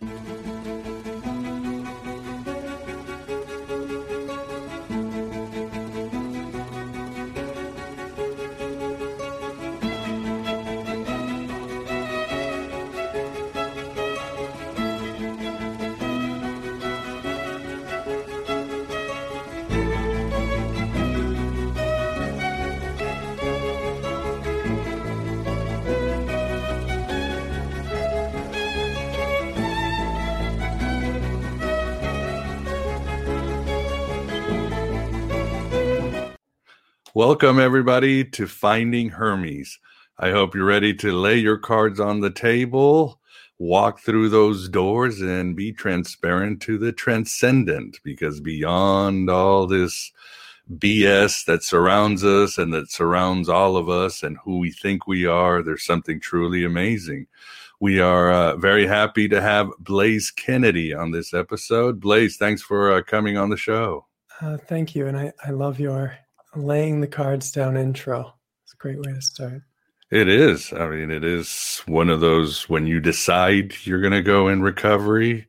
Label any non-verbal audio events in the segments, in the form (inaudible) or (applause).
Música Welcome, everybody, to Finding Hermes. I hope you're ready to lay your cards on the table, walk through those doors, and be transparent to the transcendent because beyond all this BS that surrounds us and that surrounds all of us and who we think we are, there's something truly amazing. We are uh, very happy to have Blaze Kennedy on this episode. Blaze, thanks for uh, coming on the show. Uh, thank you. And I, I love your laying the cards down intro. It's a great way to start. It is. I mean, it is one of those when you decide you're going to go in recovery,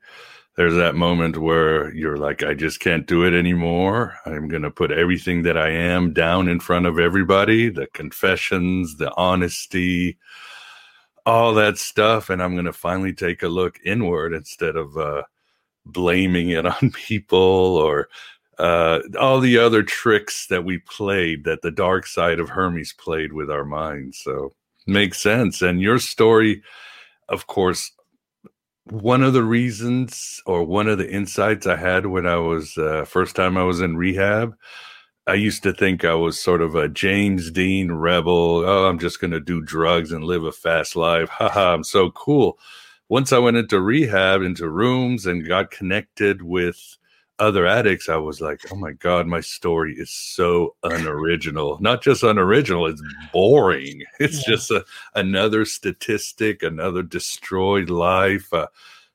there's that moment where you're like, I just can't do it anymore. I'm going to put everything that I am down in front of everybody the confessions, the honesty, all that stuff. And I'm going to finally take a look inward instead of, uh, blaming it (laughs) on people or uh, all the other tricks that we played that the dark side of Hermes played with our minds. So makes sense. And your story, of course, one of the reasons or one of the insights I had when I was uh, first time I was in rehab, I used to think I was sort of a James Dean rebel. Oh, I'm just going to do drugs and live a fast life. Haha, I'm so cool. Once I went into rehab, into rooms, and got connected with other addicts, I was like, oh my God, my story is so unoriginal. Not just unoriginal, it's boring. (laughs) It's yeah. just a, another statistic, another destroyed life. Uh,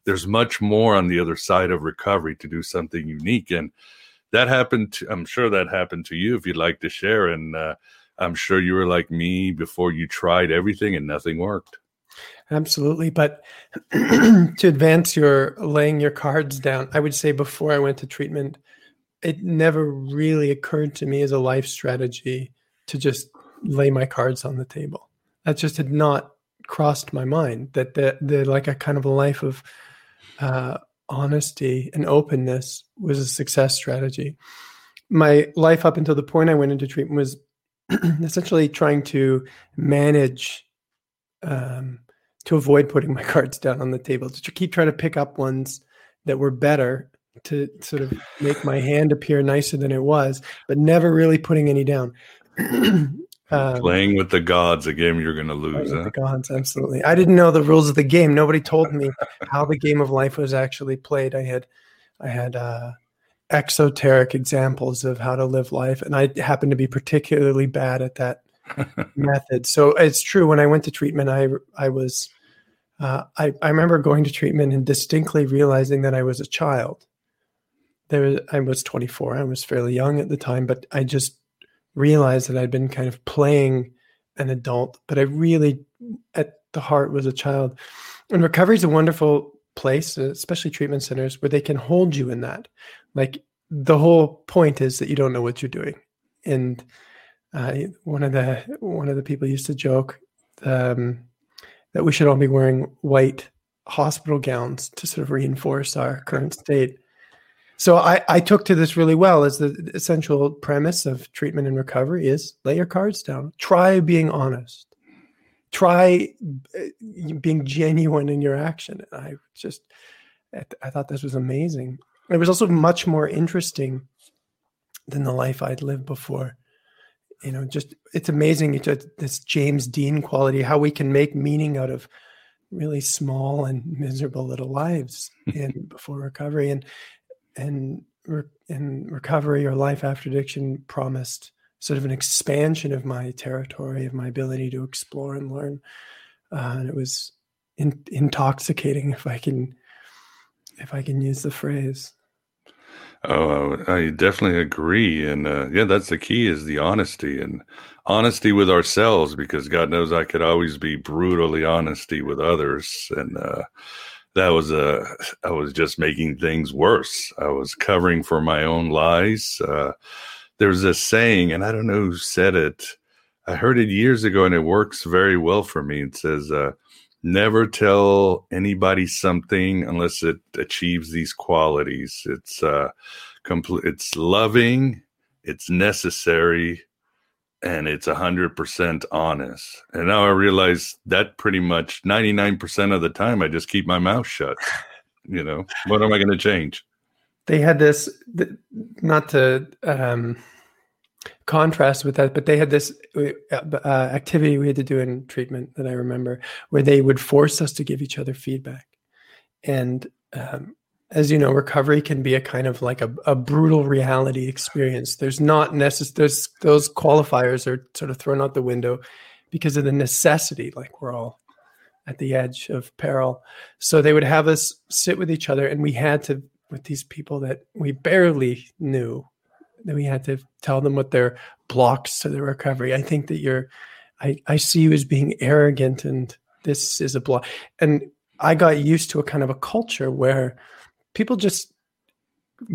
there's much more on the other side of recovery to do something unique. And that happened to, I'm sure that happened to you if you'd like to share. And uh, I'm sure you were like me before you tried everything and nothing worked. Absolutely. But (clears throat) to advance your laying your cards down, I would say before I went to treatment, it never really occurred to me as a life strategy to just lay my cards on the table. That just had not crossed my mind that the, the like a kind of a life of uh, honesty and openness was a success strategy. My life up until the point I went into treatment was (clears throat) essentially trying to manage um, to avoid putting my (laughs) cards down on the table to keep trying to pick up ones that were better to sort of make my hand appear nicer than it was, but never really putting any down. (clears throat) um, Playing with the gods, a game you're going to lose. Huh? The gods, absolutely. I didn't know the rules of the game. Nobody told me how the game of life was actually played. I had, I had uh, exoteric examples of how to live life, and I happened to be particularly bad at that (laughs) method. So it's true. When I went to treatment, I I was uh, I, I remember going to treatment and distinctly realizing that I was a child. There, I was 24. I was fairly young at the time, but I just realized that I'd been kind of playing an adult, but I really, at the heart, was a child. And recovery is a wonderful place, especially treatment centers, where they can hold you in that. Like the whole point is that you don't know what you're doing. And uh, one of the one of the people used to joke. Um, that we should all be wearing white hospital gowns to sort of reinforce our current state. So I, I took to this really well as the essential premise of treatment and recovery is lay your cards down. Try being honest. Try uh, being genuine in your action. And I just, I thought this was amazing. It was also much more interesting than the life I'd lived before you know just it's amazing it's this james dean quality how we can make meaning out of really small and miserable little lives (laughs) in before recovery. And and in recovery or life after addiction promised sort of an expansion of my territory of my ability to explore and learn. Uh, and it was in, intoxicating if i can if i can use the phrase Oh, I definitely agree, and uh, yeah, that's the key is the honesty and honesty with ourselves because God knows I could always be brutally honesty with others, and uh, that was a uh, I was just making things worse. I was covering for my own lies. Uh, there's a saying, and I don't know who said it. I heard it years ago, and it works very well for me. It says, uh, never tell anybody something unless it achieves these qualities. It's uh complete it's loving it's necessary and it's 100% honest. And now i realize that pretty much 99% of the time i just keep my mouth shut you know? What am i going to change? They had this not to um contrast with that, but they had this uh, uh, activity we had to do in treatment that I remember where they would force us to give each other feedback. And um, as you know, recovery can be a kind of like a, a brutal reality experience. There's not necessary, those qualifiers are sort of thrown out the window because of the necessity, like we're all at the edge of peril. So they would have us sit with each other and we had to, with these people that we barely knew, that we had to tell them what their blocks to the recovery. I think that you're, I, I see you as being arrogant and this is a block. And I got used to a kind of a culture where people just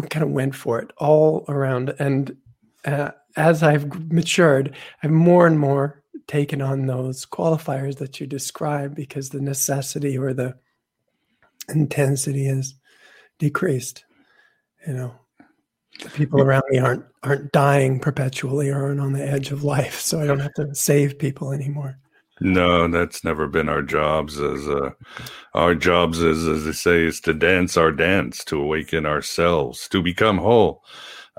kind of went for it all around. And uh, as I've matured, I've more and more taken on those qualifiers that you describe because the necessity or the intensity has decreased. You know, the people around me aren't aren't dying perpetually or aren't on the edge of life so i don't have to save people anymore. No that's never been our jobs as uh, our jobs is as they say is to dance our dance to awaken ourselves to become whole.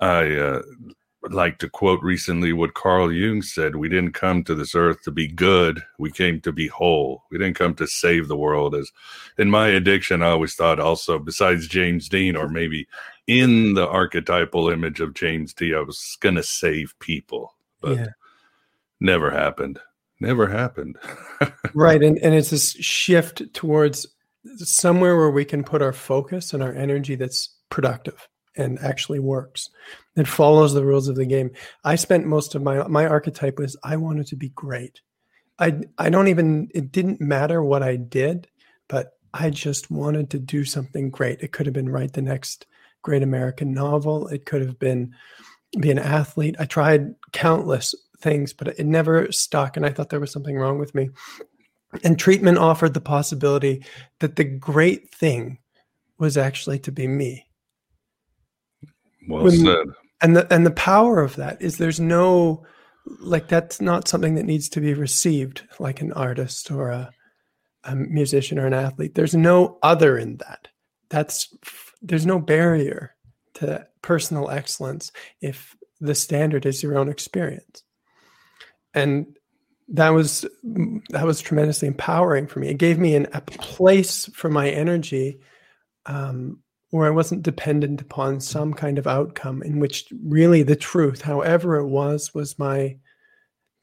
I uh, like to quote recently what Carl Jung said We didn't come to this earth to be good. We came to be whole. We didn't come to save the world. As in my addiction, I always thought also, besides James Dean, or maybe in the archetypal image of James Dean, I was going to save people. But yeah. never happened. Never happened. (laughs) right. And, and it's this shift towards somewhere where we can put our focus and our energy that's productive and actually works. That follows the rules of the game. I spent most of my my archetype was i wanted to be great. I i don't even it didn't matter what i did but i just wanted to do something great. It could have been write the next great american novel. It could have been be an athlete. I tried countless things but it never stuck and i thought there was something wrong with me. And treatment offered the possibility that the great thing was actually to be me well when, said. And the and the power of that is there's no like that's not something that needs to be received like an artist or a, a musician or an athlete. There's no other in that. That's there's no barrier to personal excellence if the standard is your own experience. And that was that was tremendously empowering for me. It gave me an, a place for my energy um, where I wasn't dependent upon some kind of outcome in which really the truth, however it was, was my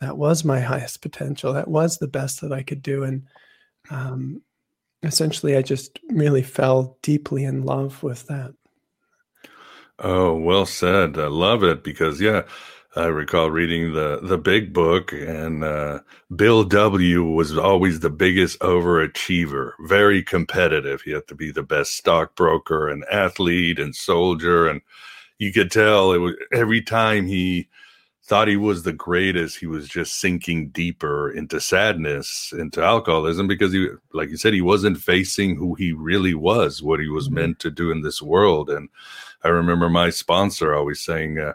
that was my (laughs) highest potential. That was the best that I could do. And um, essentially, I just really fell deeply in love with that. Oh, well said. I love it because, yeah, I recall reading the the big book, and uh, Bill W was always the biggest overachiever, very competitive. He had to be the best stockbroker and athlete and soldier, and you could tell it was every time he thought he was the greatest, he was just sinking deeper into sadness, into alcoholism, because he, like you said, he wasn't facing who he really was, what he was mm-hmm. meant to do in this world. And I remember my sponsor always saying. Uh,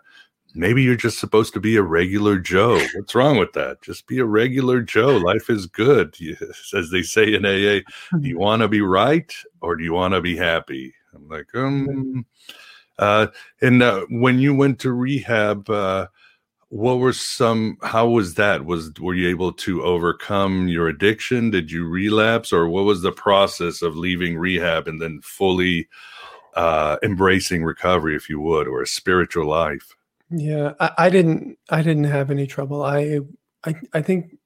maybe you're just supposed to be a regular Joe. What's wrong with that? Just be a regular Joe. Life is good. (laughs) As they say in AA, do you want to be right or do you want to be happy? I'm like, um, uh, and uh, when you went to rehab, uh, what were some how was that was were you able to overcome your addiction did you relapse or what was the process of leaving rehab and then fully uh embracing recovery if you would or a spiritual life yeah I, I didn't i didn't have any trouble i i i think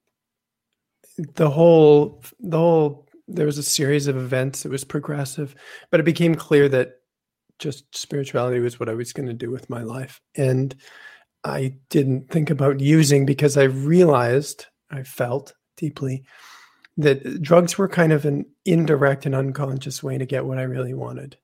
the whole the whole there was a series of events it was progressive but it became clear that just spirituality was what i was going to do with my life and I didn't think about using because I realized, I felt deeply that drugs were kind of an indirect and unconscious way to get what I really wanted.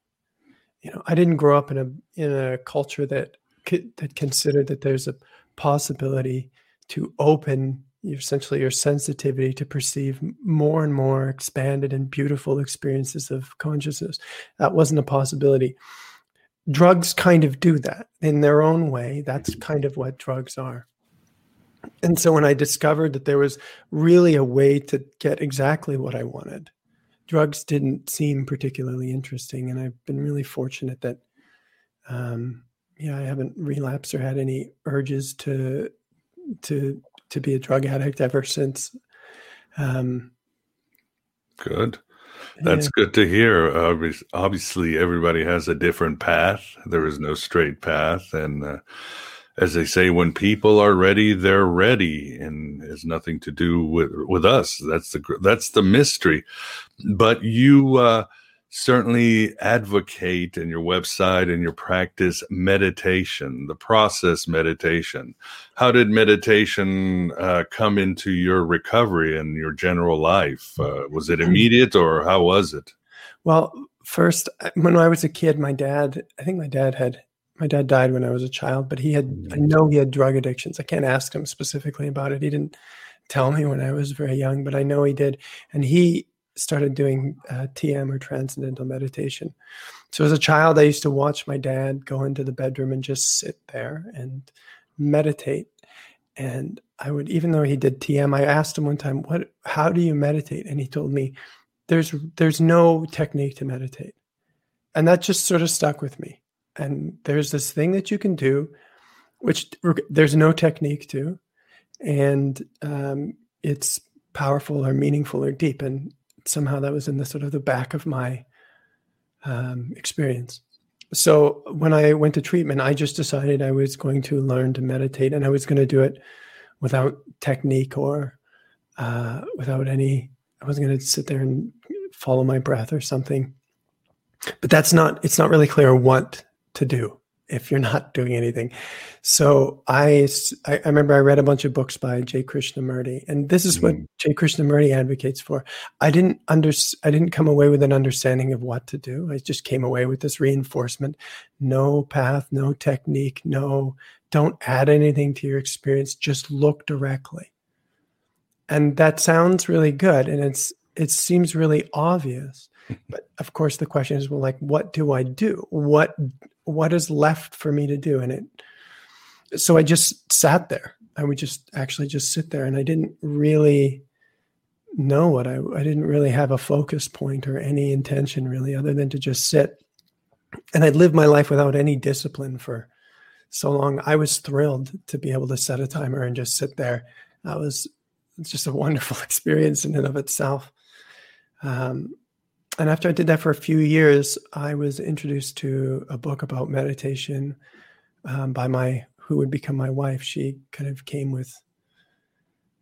You know, I didn't grow up in a in a culture that that considered that there's a possibility to open essentially your sensitivity to perceive more and more expanded and beautiful experiences of consciousness. That wasn't a possibility drugs kind of do that in their own way. That's kind of what drugs are. And so when I discovered that there was really a way to get exactly what I wanted, drugs didn't seem particularly interesting. And I've been really fortunate that, um, yeah, I haven't relapsed or had any urges to to to be a drug addict ever since. Um, Good. That's yeah. good to hear. obviously, everybody has a different path. There is no straight path, and uh, as they say, when people are ready, they're ready, and has nothing to do with with us. That's the that's the mystery. But you. Uh, certainly advocate in your website and your practice meditation, the process meditation. How did meditation uh, come into your recovery and your general life? Uh, was it immediate or how was it? Well, first, when I was a kid, my dad, I think my dad had. My dad died when I was a child, but he had, I mm. know he had drug addictions. I can't ask him specifically about it. He didn't tell me when I was very young, but I know he did. And he started doing uh, TM or transcendental meditation. So as a child, I used to watch my dad go into the bedroom and just sit there and meditate. And I would, even though he did TM, I asked him one time, "What? How do you meditate?" And he told me, "There's there's no technique to meditate," and that just sort of stuck with me. And there's this thing that you can do, which there's no technique to, and um, it's powerful or meaningful or deep. And somehow that was in the sort of the back of my um, experience. So when I went to treatment, I just decided I was going to learn to meditate, and I was going to do it without technique or uh, without any. I wasn't going to sit there and follow my breath or something. But that's not. It's not really clear what to do if you're not (laughs) doing anything. So I, I remember I read a bunch of books by J. Krishnamurti, and this is what mm. J. Krishnamurti advocates for. I didn't under, I didn't come away with an understanding of what to do. I just came away with this reinforcement: no path, no technique, no. Don't add anything to your experience. Just look directly. And that sounds really good, and it's it seems really obvious. But of course, the question is, well, like, what do I do? What what is left for me to do? And it, so I just sat there. I would just actually just sit there and I didn't really know what I, I didn't really have a focus point or any intention really other than to just sit. And I'd lived my life without any discipline for so long. I was thrilled to be able to set a timer and just sit there. That was just a wonderful (laughs) experience in and of itself. Um, and after I did that for a few years, I was introduced to a book about meditation um, by my who would become my wife. She kind of came with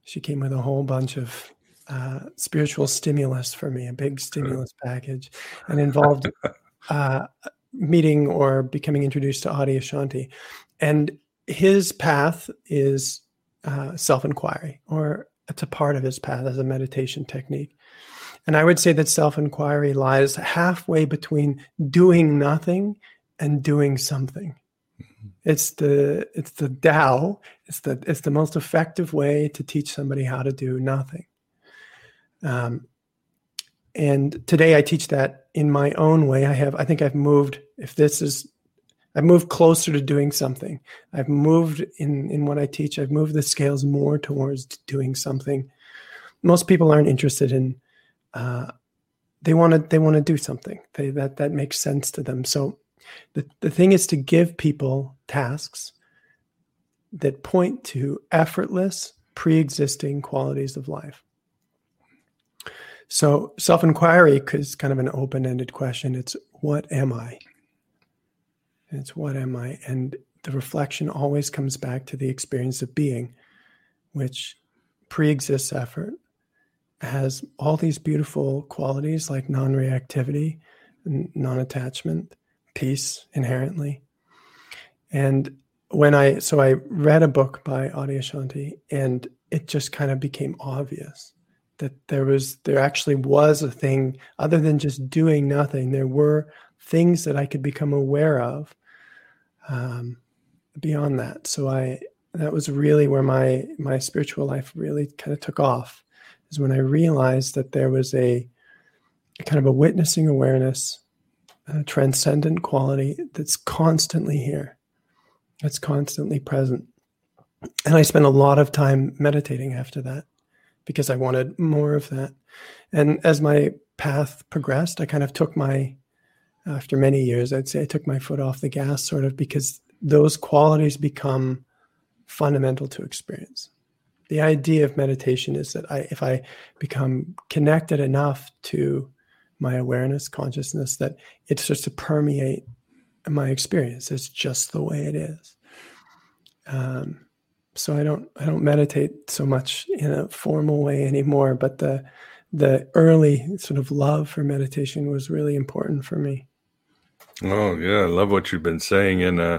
she came with a whole bunch of uh, spiritual stimulus for me, a big stimulus package, and involved (laughs) uh, meeting or becoming introduced to Adyashanti. And his path is uh, self inquiry, or it's a part of his path as a meditation technique. And I would say that self inquiry lies halfway between doing nothing and doing something. Mm-hmm. It's the it's the Tao. It's the it's the most effective way to teach somebody how to do nothing. Um, and today I teach that in my own way. I have I think I've moved. If this is I've moved closer to doing something. I've moved in in what I teach. I've moved the scales more towards doing something. Most people aren't interested in uh, they want to they want to do something they, that that makes sense to them so the, the thing is to give people tasks that point to effortless, pre existing qualities of life. So, self inquiry is kind of an open ended question. It's what am I? It's what am I? And the reflection always comes back to the experience of being, which pre exists effort, has all these beautiful qualities like non reactivity, non attachment, peace inherently. And when I, so I read a book by Adyashanti and it just kind of became obvious that there was, there actually was a thing other than just doing nothing. There were things that I could become aware of um, beyond that. So I, that was really where my, my spiritual life really kind of took off is when I realized that there was a, a kind of a witnessing awareness, a transcendent quality that's constantly here, that's constantly present. And I spent a lot of time meditating after that because I wanted more of that. And as my path progressed, I kind of took my, after many years, I'd say I took my foot off the gas sort of because those qualities become fundamental to experience the idea of meditation is that I, if I become connected enough to my awareness, consciousness, that it starts to permeate my experience. It's just the way it is. Um, so I don't I don't meditate so much in a formal way anymore, but the the early sort of love for meditation was really important for me. Oh yeah, I love what you've been saying, and uh,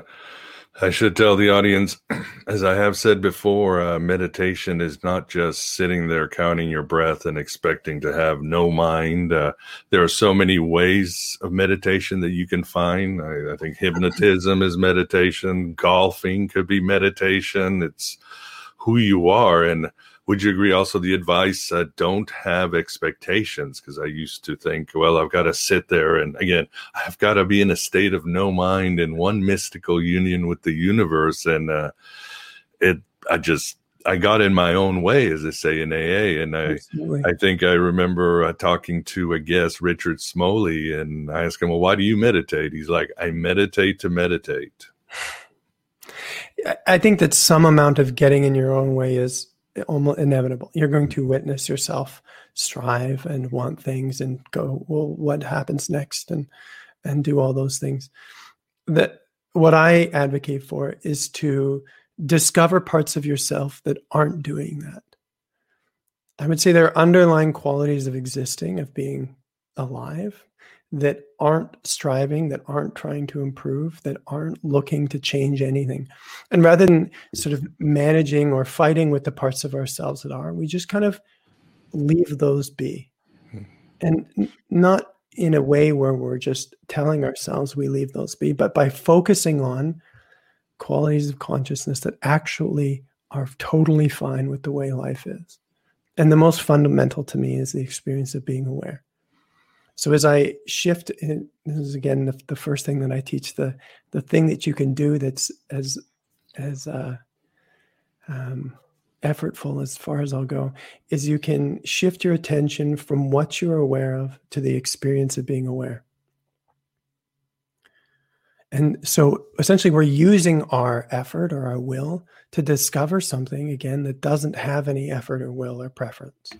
I should tell the audience, (clears throat) as I have said before, uh, meditation is not just sitting there counting your breath and expecting to have no mind. Uh, there are so many ways of meditation that you can find. I, I think hypnotism is meditation, golfing could be meditation. It's who you are. And would you agree also the advice uh, don't have expectations because i used to think well i've got to sit there and again i've got to be in a state of no mind in one mystical union with the universe and uh, it i just I got in my own way, as they say in AA, and I Absolutely. I think I remember uh, talking to a guest, Richard Smoley, and I asked him, "Well, why do you meditate?" He's like, "I meditate to meditate." I think that some amount of getting in your own way is almost inevitable. You're going to witness yourself strive and want things and go, well, what happens next and and do all those things. That what I advocate for is to discover parts of yourself that aren't doing that. I would say there are underlying qualities of existing, of being alive, that aren't striving, that aren't trying to improve, that aren't looking to change anything. And rather than sort of managing or fighting with the parts of ourselves that are, we just kind of leave those be. Hmm. And not in a way where we're just telling ourselves we leave those be, but by focusing on qualities of consciousness that actually are totally fine with the way life is. And the most fundamental to me is the experience of being aware. So as I shift, this is again the, the, first thing that I teach the the thing that you can do that's as as uh, um, effortful as far as I'll go is you can shift your attention from what you're aware of to the experience of being aware. And so essentially, we're using our effort or our will to discover something again that doesn't have any effort or will or preference.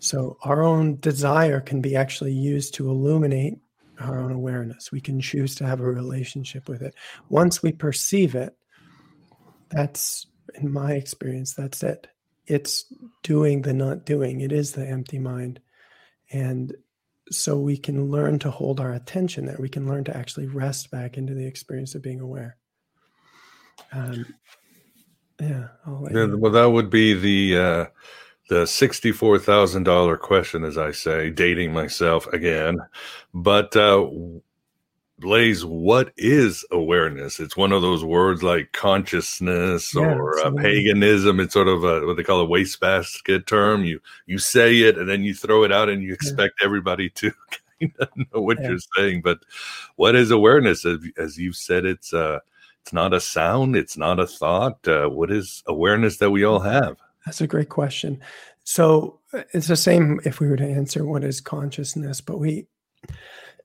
So our own desire can be actually used to illuminate our own awareness. We can choose to have a relationship with it. Once we perceive it, that's, in my experience, that's it. It's doing the not doing, it is the empty mind. And so we can learn to hold our attention there. We can learn to actually rest back into the experience of being aware. Um, yeah. yeah well, that would be the. Uh the $64,000 question, as I say, dating myself again. But, uh, Blaze, what is awareness? It's one of those words like consciousness yeah, or uh, paganism. It's sort of a, what they call a wastebasket term. You you say it and then you throw it out and you expect yeah. everybody (laughs) to kind of know what yeah. you're saying. But what is awareness? As, as you've said, it's uh, it's not a sound. It's not a thought. Uh, what is awareness that we all have? That's a great question. So it's the same if we were to answer what is consciousness, but we,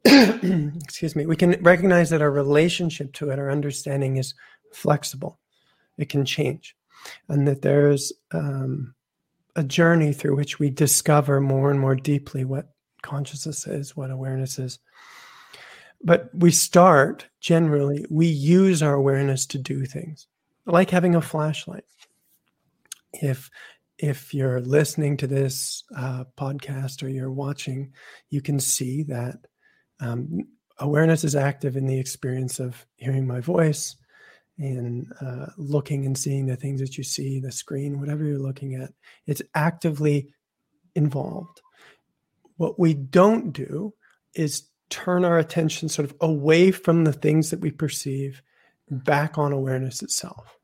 (clears throat) excuse me, we can recognize that our relationship to it, our understanding is flexible. it can change, and that there's um, a journey through which we discover more and more deeply what consciousness is, what awareness is. But we start generally, we use our awareness to do things, like having a flashlight. If if you're listening to this uh, podcast or you're watching, you can see that um, awareness is active in the experience of hearing my voice and uh, looking and seeing the things that you see, the screen, whatever you're looking at. It's actively involved. What we don't do is turn our attention sort of away from the things that we perceive back on awareness itself.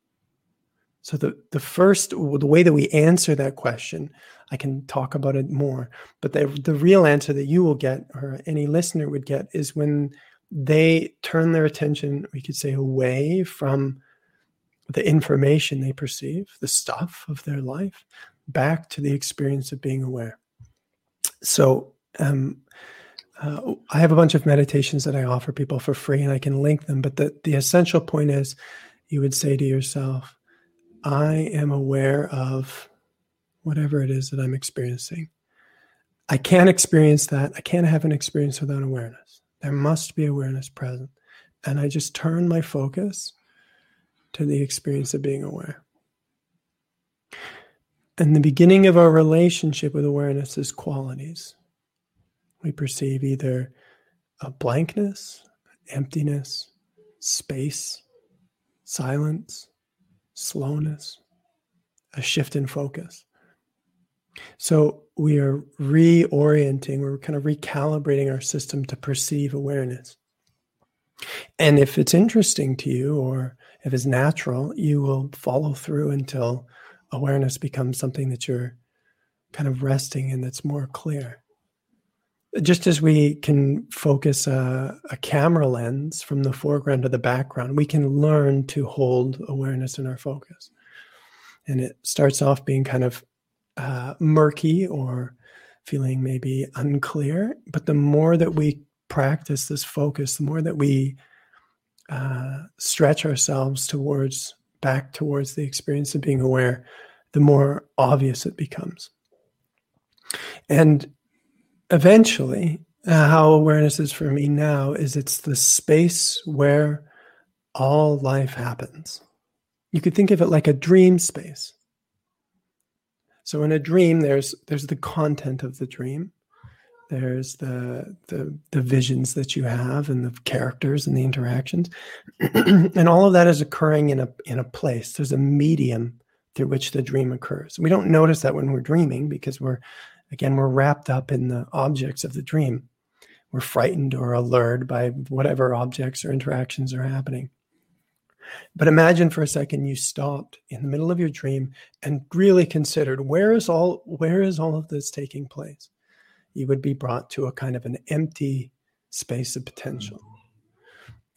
So the the first the way that we answer that question, I can talk about it more, but the the real answer that you will get or any listener would get is when they turn their attention, we could say away from the information they perceive, the stuff of their life, back to the experience of being aware. So um, uh, I have a bunch of meditations that I offer people for free, and I can link them. But the the essential point is, you would say to yourself, I am aware of whatever it is that I'm experiencing. I can't experience that. I can't have an experience without awareness. There must be awareness present. And I just turn my focus to the experience of being aware. And the beginning of our relationship with awareness is qualities. We perceive either a blankness, emptiness, space, silence, slowness, a shift in focus. So we are reorienting, we're kind of recalibrating our system to perceive awareness. And if it's interesting to you or if it's natural, you will follow through until awareness becomes something that you're kind of resting in that's more clear. Just as we can focus a, a, camera lens from the foreground to the background, we can learn to hold awareness in our focus. And it starts off being kind of uh, murky or feeling maybe unclear. But the more that we practice this focus, the more that we uh, stretch ourselves towards back towards the experience of being aware, the more obvious it becomes. And eventually, uh, how awareness is for me now is it's the space where all life happens. You could think of it like a dream space. So in a dream, there's there's the content of the dream. There's the the the visions that you have and the characters and the interactions. (clears throat) and all of that is occurring in a in a place. There's a medium through which the dream occurs. We don't notice that when we're dreaming because we're again we're wrapped up in the objects of the dream. We're frightened or allured by whatever objects or interactions are happening. But imagine for a second you stopped in the middle of your dream and really considered where is all where is all of this taking place? You would be brought to a kind of an empty space of potential.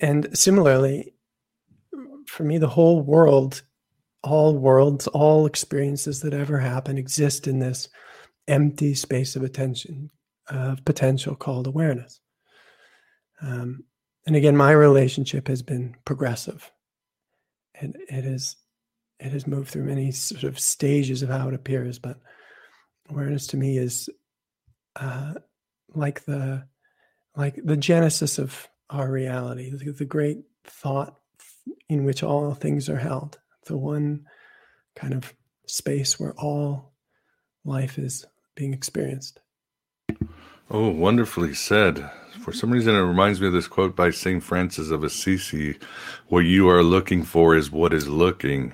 And similarly, for me, the whole world, all worlds, all experiences that ever happen exist in this empty space of attention, of potential called awareness. Um, and again, my relationship has been progressive it, it is it has moved through many sort of stages of how it appears but awareness to me is uh, like the like the genesis of our reality the, the great thought in which all things are held the one kind of space where all life is being experienced oh wonderfully said for some reason, it reminds me of this quote by St. Francis of Assisi what you are looking for is what is looking.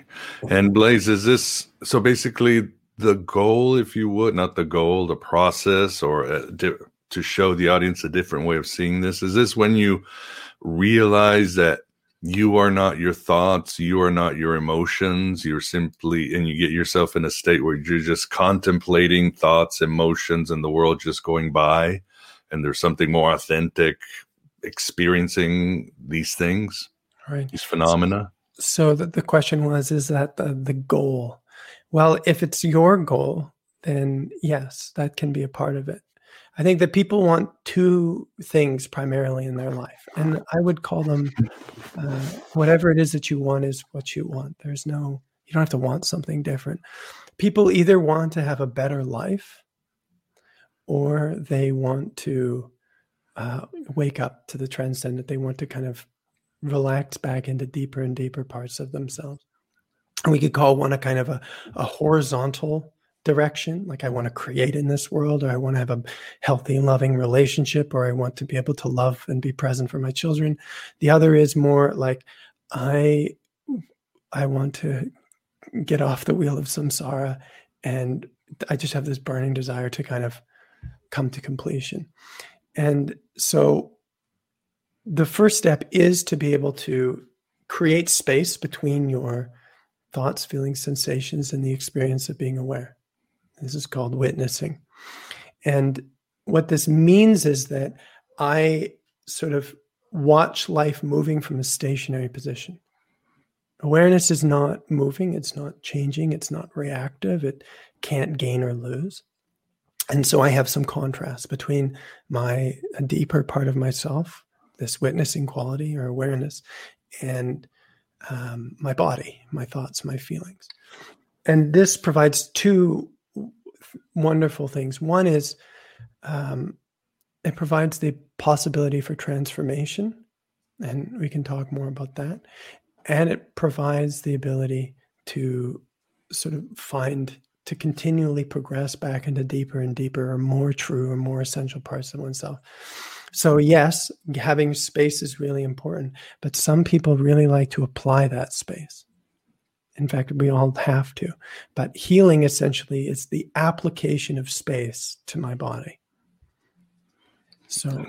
And Blaze, is this so basically the goal, if you would, not the goal, the process, or uh, to show the audience a different way of seeing this? Is this when you realize that you are not your thoughts, you are not your emotions, you're simply, and you get yourself in a state where you're just contemplating thoughts, emotions, and the world just going by? and there's something more authentic experiencing these things right. these phenomena. So, so the, the question was is that the, the goal? Well if it's your goal then yes that can be a part of it I think that people want two things primarily in their life, and I would call them uh, whatever it is that you want is what you want. There's no, you don't have to want something different. People either want to have a better life or they want to uh, wake up to the transcendent. They want to kind of relax back into deeper and deeper parts of themselves. And we could call one a kind of a, a horizontal direction like i want to create in this world or i want to have a healthy and loving relationship or i want to be able to love and be present for my children. The other is more like i i want to get off the wheel of samsara and i just have this burning desire to kind of come to completion. And so the first step is to be able to create space between your thoughts feelings sensations and the experience of being aware this is called witnessing. And what this means is that I sort of watch life moving from a stationary position. Awareness is not moving, it's not changing, it's not reactive, it can't gain or lose. And so I have some contrast between my deeper part of myself, this witnessing quality or awareness, and um, my body, my thoughts, my feelings. And this provides two wonderful things. One is um, it provides the possibility for transformation, and we can talk more about that. And it provides the ability to sort of find to continually progress back into deeper and deeper or more true or more essential parts of oneself. So, yes, having space is really important, but some people really like to apply that space. In fact, we all have to. But healing essentially is the application of space to my body. So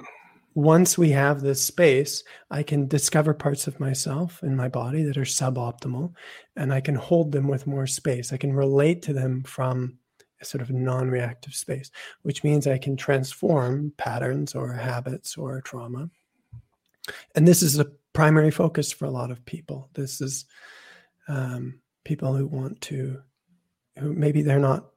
once we have this space, I can discover parts of myself in my body that are suboptimal, and I can hold them with more space. I can relate to them from a sort of non reactive space, which means I can transform patterns or habits or trauma. And this is a primary focus for a lot of people. This is um, people who want to, who maybe they're not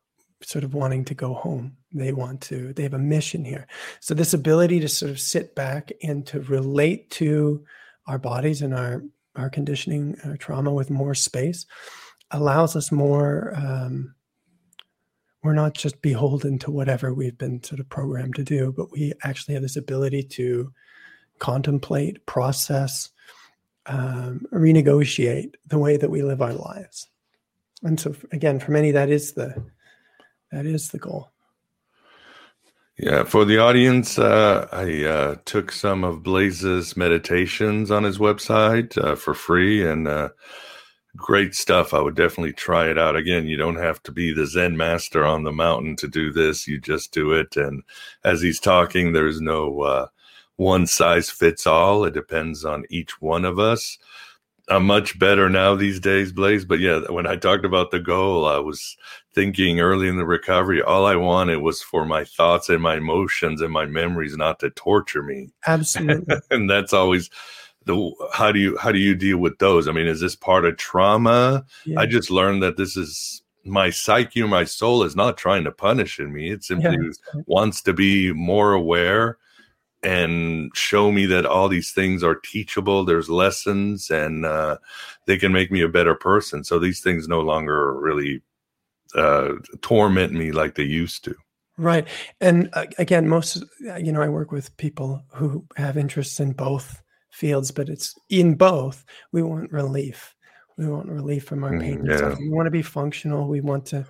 sort of wanting to go home. They want to, they have a mission here. So, this ability to sort of sit back and to relate to our bodies and our, our conditioning, our trauma with more space allows us more. Um, we're not just beholden to whatever we've been sort of programmed to do, but we actually have this ability to contemplate, process, um, renegotiate the way that we live our lives. And so, again, for many, that is the that is the goal. Yeah, for the audience, uh, I uh, took some of Blaze's meditations on his website uh, for free, and uh, great stuff. I would definitely try it out. Again, you don't have to be the Zen master on the mountain to do this. You just do it, and as he's talking, there's no uh, one size fits all. It depends on each one of us. I'm much better now these days, Blaze. But yeah, when I talked about the goal, I was thinking early in the recovery, all I wanted was for my thoughts and my emotions and my memories not to torture me. Absolutely. (laughs) and that's always the how do you how do you deal with those? I mean, is this part of trauma? Yeah. I just learned that this is my psyche my soul is not trying to punish in me. It simply yeah. wants to be more aware and show me that all these things are teachable. There's lessons and uh, they can make me a better person. So these things no longer really uh, torment me like they used to. Right. And uh, again, most, you know, I work with people who have interests in both fields, but it's in both. We want relief. We want relief from our pain. Mm, yeah. We want to be functional. We want to,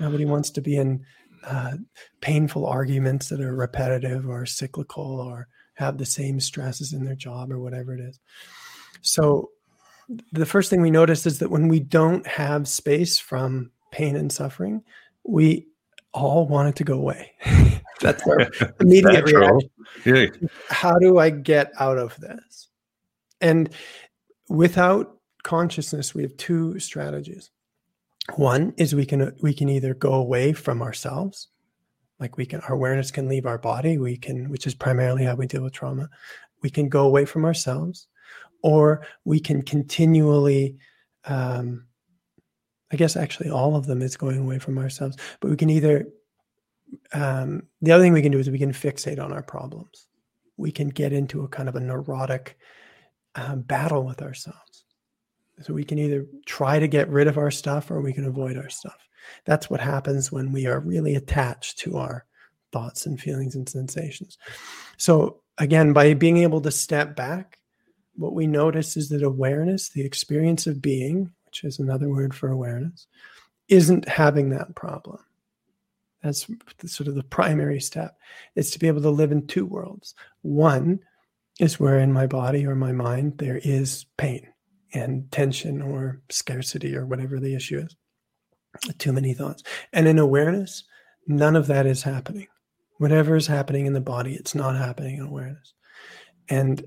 nobody wants to be in uh, painful arguments that are repetitive or cyclical or have the same stresses in their job or whatever it is. So, the first thing we notice is that when we don't have space from pain and suffering, we all want it to go away. (laughs) That's our (laughs) immediate reaction. Yeah. How do I get out of this? And without consciousness, we have two strategies. One is we can we can either go away from ourselves, like we can our awareness can leave our body. We can, which is primarily how we deal with trauma. We can go away from ourselves, or we can continually. Um, I guess actually all of them is going away from ourselves, but we can either um, the other thing we can do is we can fixate on our problems. We can get into a kind of a neurotic uh, battle with ourselves. So we can either try to get rid of our stuff or we can avoid our stuff. That's what happens when we are really attached to our thoughts and feelings and sensations. So, again, by being able to step back, what we notice is that awareness, the experience of being, which is another word for awareness, isn't having that problem. That's sort of the primary step. It's to be able to live in two worlds. One is where in my body or my mind there is pain and tension or scarcity or whatever the issue is. Too many thoughts. And in awareness, none of that is happening. Whatever is happening in the body, it's not happening in awareness. And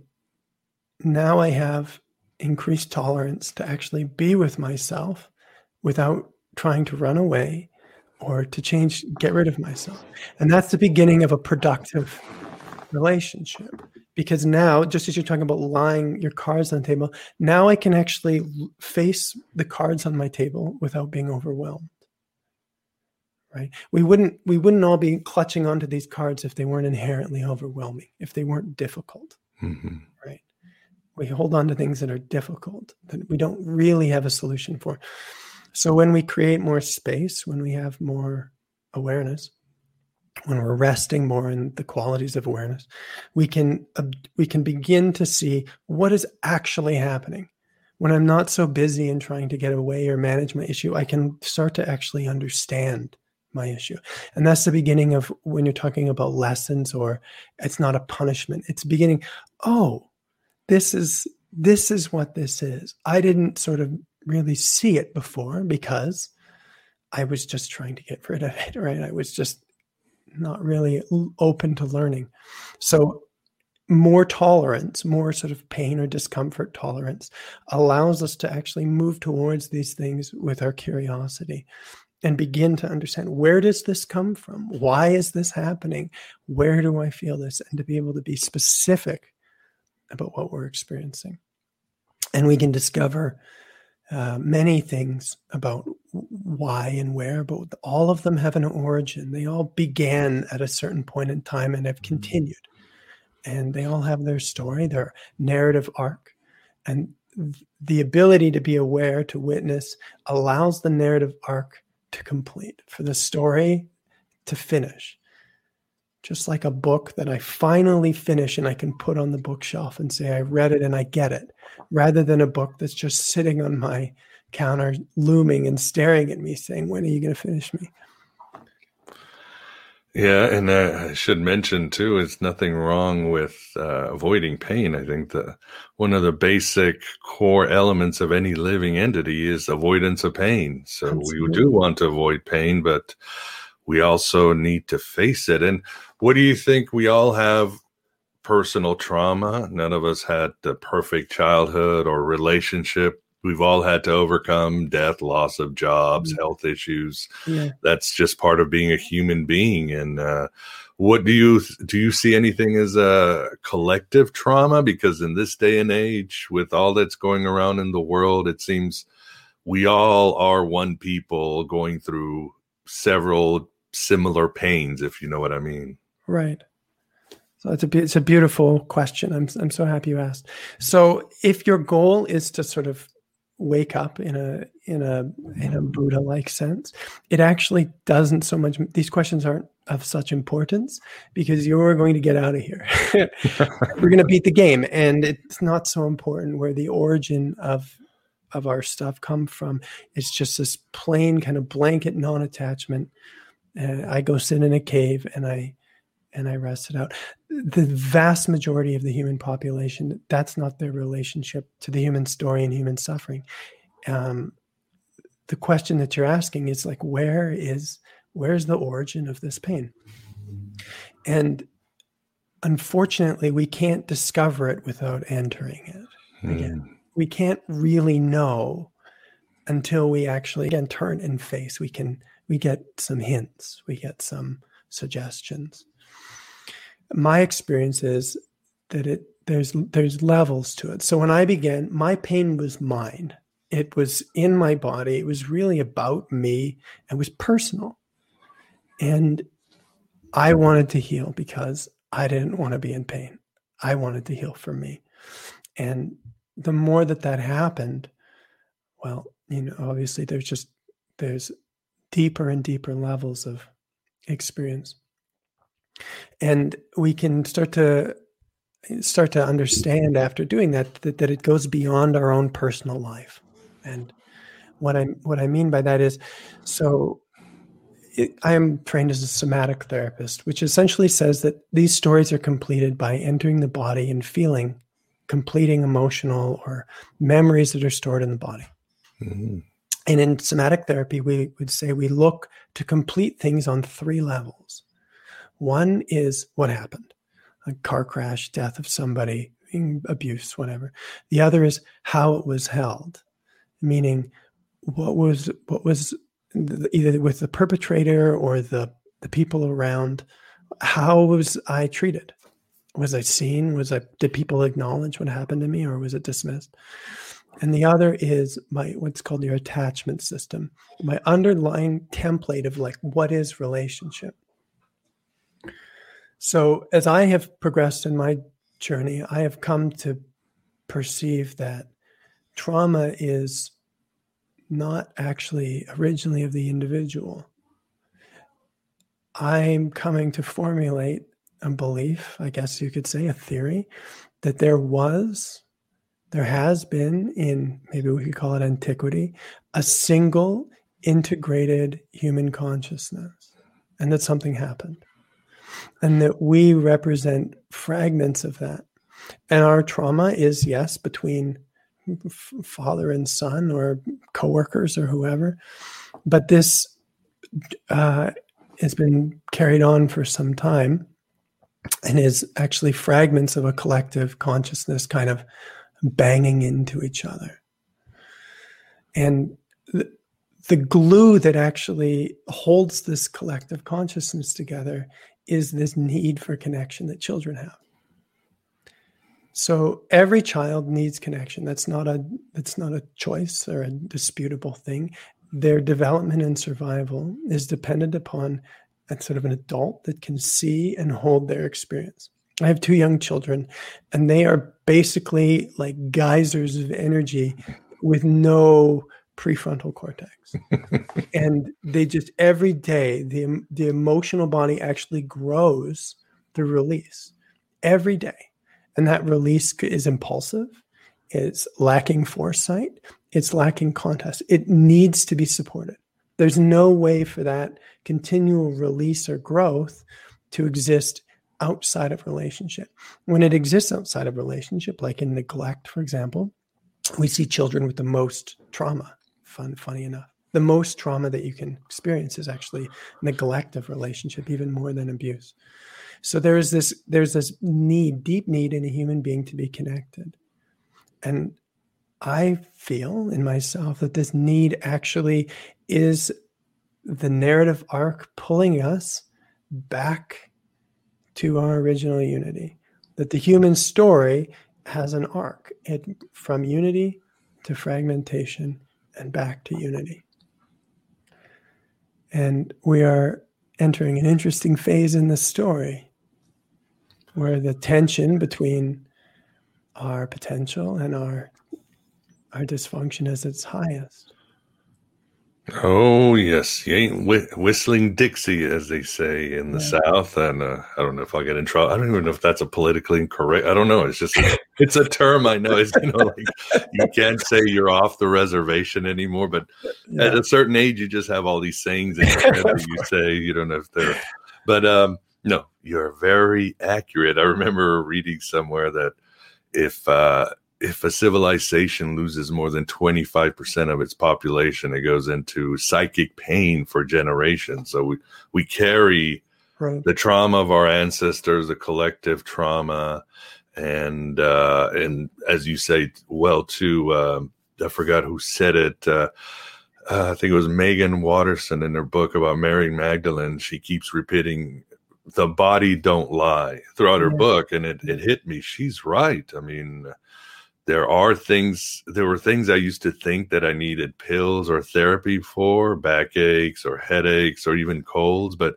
now I have increased tolerance to actually be with myself without trying to run away or to change, get rid of myself. And that's the beginning of a productive relationship. Because now, just as you're talking about lying your cards on the table, now I can actually face the cards on my table without being overwhelmed. Right? We wouldn't we wouldn't all be clutching onto these cards if they weren't inherently overwhelming, if they weren't difficult. Mm-hmm. Right? We hold on to things that are difficult that we don't really have a solution for. So when we create more space, when we have more awareness, when we're resting more in the qualities of awareness, we can we can begin to see what is actually happening. When I'm not so busy in trying to get away or manage my issue, I can start to actually understand my issue. And that's the beginning of when you're talking about lessons or it's not a punishment. It's beginning, oh, this is this is what this is. I didn't sort of really see it before because I was just trying to get rid of it, (laughs) right? I was just not really open to learning. So, more tolerance, more sort of pain or discomfort tolerance allows us to actually move towards these things with our curiosity and begin to understand where does this come from? Why is this happening? Where do I feel this? And to be able to be specific about what we're experiencing. And we can discover uh, many things about why and where, but all of them have an origin. They all began at a certain point in time and have mm-hmm. continued. And they all have their story, their narrative arc. And the ability to be aware, to witness, allows the narrative arc to complete, for the story to finish. Just like a book that I finally finish and I can put on the bookshelf and say, I read it and I get it rather than a book that's just sitting on my counter, looming and staring at me, saying, When are you going to finish me? Yeah, and uh, I should mention too, it's nothing wrong with uh, avoiding pain. I think the one of the basic core elements of any living entity is avoidance of pain. So Absolutely. we do want to avoid pain, but we also need to face it. And what do you think? We all have personal trauma. None of us had the perfect childhood or relationship. We've all had to overcome death, loss of jobs, mm-hmm. health issues. Yeah. That's just part of being a human being. And uh, what do you do? You see anything as a collective trauma? Because in this day and age, with all that's going around in the world, it seems we all are one people going through several similar pains, if you know what I mean. Right. So it's a it's a beautiful question. I'm I'm so happy you asked. So if your goal is to sort of wake up in a in a in a Buddha like sense, it actually doesn't so much. These questions aren't of such importance because you're going to get out of here. (laughs) We're going to beat the game, and it's not so important where the origin of of our stuff come from. It's just this plain kind of blanket non-attachment. Uh, I go sit in a cave and I and I rest it out. The vast majority of the human population, that's not their relationship to the human story and human suffering. Um, the question that you're asking is like, where is where's the origin of this pain? And unfortunately, we can't discover it without entering it. Again, mm. we can't really know until we actually again turn and face. We can we get some hints, we get some suggestions my experience is that it there's there's levels to it. So when I began, my pain was mine. It was in my body. It was really about me. It was personal. And I wanted to heal because I didn't want to be in pain. I wanted to heal for me. And the more that that happened, well, you know, obviously there's just there's deeper and deeper levels of experience. And we can start to start to understand after doing that, that that it goes beyond our own personal life. And what I what I mean by that is so I am trained as a somatic therapist, which essentially says that these stories are completed by entering the body and feeling, completing emotional or memories that are stored in the body. Mm-hmm. And in somatic therapy, we would say we look to complete things on three levels. One is what happened a car crash, death of somebody, mm, abuse, whatever. The other is how it was held, meaning what was what was either with the perpetrator or the the people around. How was I treated? Was I seen? Was I did people acknowledge what happened to me, or was it dismissed? And the other is my what's called your attachment system, my underlying template of like what is relationship. So as I have progressed in my journey, I have come to perceive that trauma is not actually originally of the individual. I'm coming to formulate a belief, I guess you could say, a theory, that there was, there has been in maybe we could call it antiquity, a single integrated human consciousness, and that something happened. And that we represent fragments of that. And our trauma is, yes, between father and son or coworkers or whoever. But this uh, has been carried on for some time and is actually fragments of a collective consciousness kind of banging into each other. And the, the glue that actually holds this collective consciousness together is this need for connection that children have. So every child needs connection. That's not a that's not a choice or a disputable thing. Their development and survival is dependent upon a sort of an adult that can see and hold their experience. I have two young children, and they are basically like geysers of energy with no prefrontal cortex. (laughs) and they just every day the the emotional body actually grows through release every day and that release is impulsive, it's lacking foresight, it's lacking context. It needs to be supported. There's no way for that continual release or growth to exist outside of relationship. When it exists outside of relationship, like in neglect, for example, we see children with the most trauma. Fun, funny enough. The most trauma that you can experience is actually neglect of relationship, even more than abuse. So there is this there's this need, deep need in a human being to be connected. And I feel in myself that this need actually is the narrative arc pulling us back to our original unity. That the human story has an arc it, from unity to fragmentation and back to unity. And we are entering an interesting phase in the story where the tension between our potential and our our dysfunction is its highest. Oh yes, you ain't wh- whistling Dixie, as they say in the yeah. South. And uh, I don't know if I'll get in trouble. I don't even know if that's a politically incorrect. I don't know. It's just (laughs) it's a term I know. It's you know like you can't say you're off the reservation anymore. But yeah. at a certain age, you just have all these sayings in your head that you (laughs) say. You don't know if they're. But um, no, you're very accurate. I remember reading somewhere that if uh, if a civilization loses more than 25% of its population, it goes into psychic pain for generations. So we, we carry right. the trauma of our ancestors, the collective trauma. And, uh, and as you say, well, too, uh, I forgot who said it. Uh, uh, I think it was Meggan Watterson in her book about Mary Magdalene. She keeps repeating the body don't lie throughout her book and it, it hit me she's right i mean there are things there were things i used to think that i needed pills or therapy for backaches or headaches or even colds but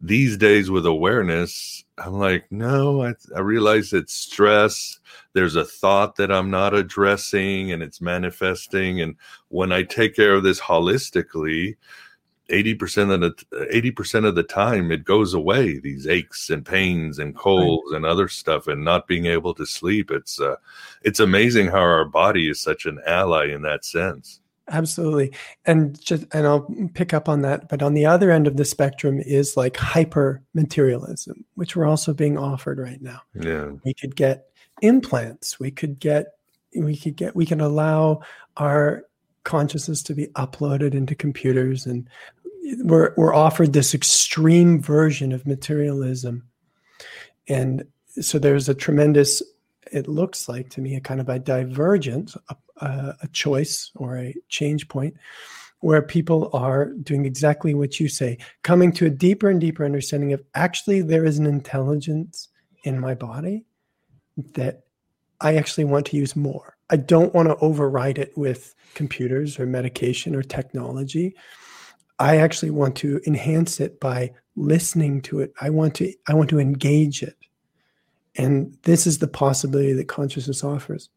these days with awareness, I'm like, no, I, I realize it's stress. There's a thought that I'm not addressing and it's manifesting. And when I take care of this holistically, 80% of the 80% of the time it goes away these aches and pains and colds right. and other stuff and not being able to sleep. It's uh, it's amazing how our body is such an ally in that sense. Absolutely. And just and I'll pick up on that but on the other end of the spectrum is like hyper materialism which we're also being offered right now. Yeah. We could get implants. We could get we could get we can allow our consciousness to be uploaded into computers and we're, we're offered this extreme version of materialism. And so there's a tremendous it looks like to me a kind of a divergence a, a choice or a change point where people are doing exactly what you say coming to a deeper and deeper understanding of actually there is an intelligence in my body that i actually want to use more. I don't want to override it with computers or medication or technology I actually want to enhance it by listening to it. I want to I want to engage it. And this is the possibility that consciousness offers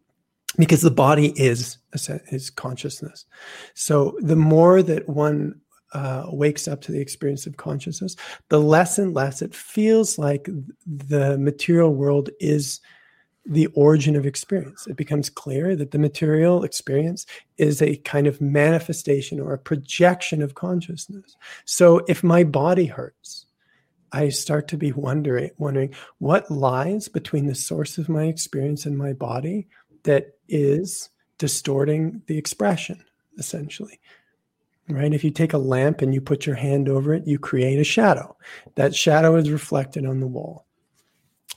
because the body is is consciousness. So the more that one uh, wakes up to the experience of consciousness, the less and less it feels like the material world is the origin of experience. It becomes clear that the material experience is a kind of manifestation or a projection of consciousness. So if my body hurts, I start to be wondering wondering what lies between the source of my experience and my body that is distorting the expression essentially right if you take a lamp and you put your hand over it you create a shadow that shadow is reflected on the wall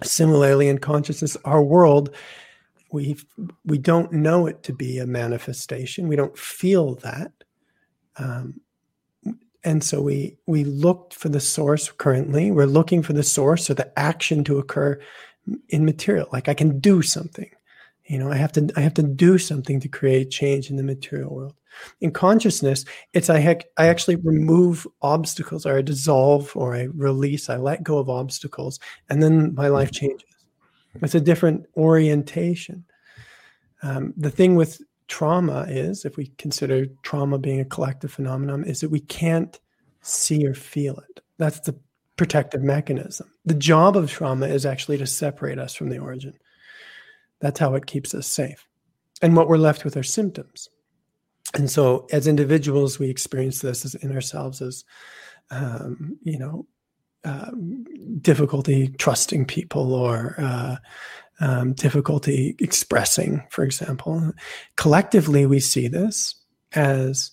Similarly, in consciousness, our world, we we don't know it to be a manifestation. We don't feel that, um, and so we we look for the source. Currently, we're looking for the source or the action to occur in material. Like I can do something. You know, I have to I have to do something to create change in the material world. In consciousness, it's I, I actually remove obstacles or I dissolve or I release, I let go of obstacles, and then my life mm-hmm. changes. It's a different orientation. Um, the thing with trauma is, if we consider trauma being a collective phenomenon, is that we can't see or feel it. That's the protective mechanism. The job of trauma is actually to separate us from the origin. That's how it keeps us safe. And what we're left with are symptoms and so as individuals we experience this in ourselves as um, you know uh, difficulty trusting people or uh, um, difficulty expressing for example collectively we see this as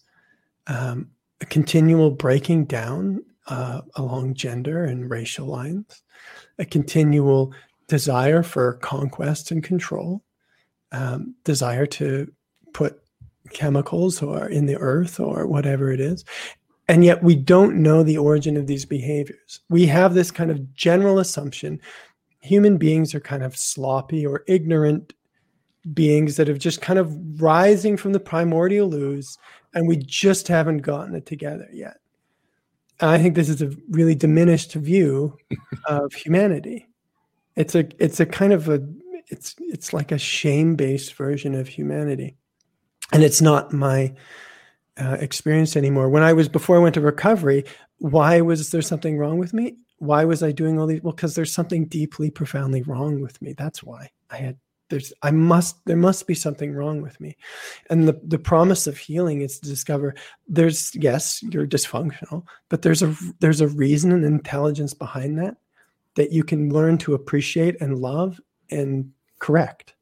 um, a continual breaking down uh, along gender and racial lines a continual desire for conquest and control um, desire to put chemicals or in the earth or whatever it is. And yet we don't know the origin of these behaviors. We have this kind of general assumption human beings are kind of sloppy or ignorant beings that have just kind of rising from the primordial ooze and we just haven't gotten it together yet. And I think this is a really diminished view (laughs) of humanity. It's a it's a kind of a it's it's like a shame-based version of humanity and it's not my uh, experience anymore. When I was before I went to recovery, why was there something wrong with me? Why was I doing all these? Well, because there's something deeply, profoundly wrong with me. That's why I had there's I must there must be something wrong with me. And the the promise of healing is to discover there's yes, you're dysfunctional, but there's a there's a reason and intelligence behind that that you can learn to appreciate and love and correct.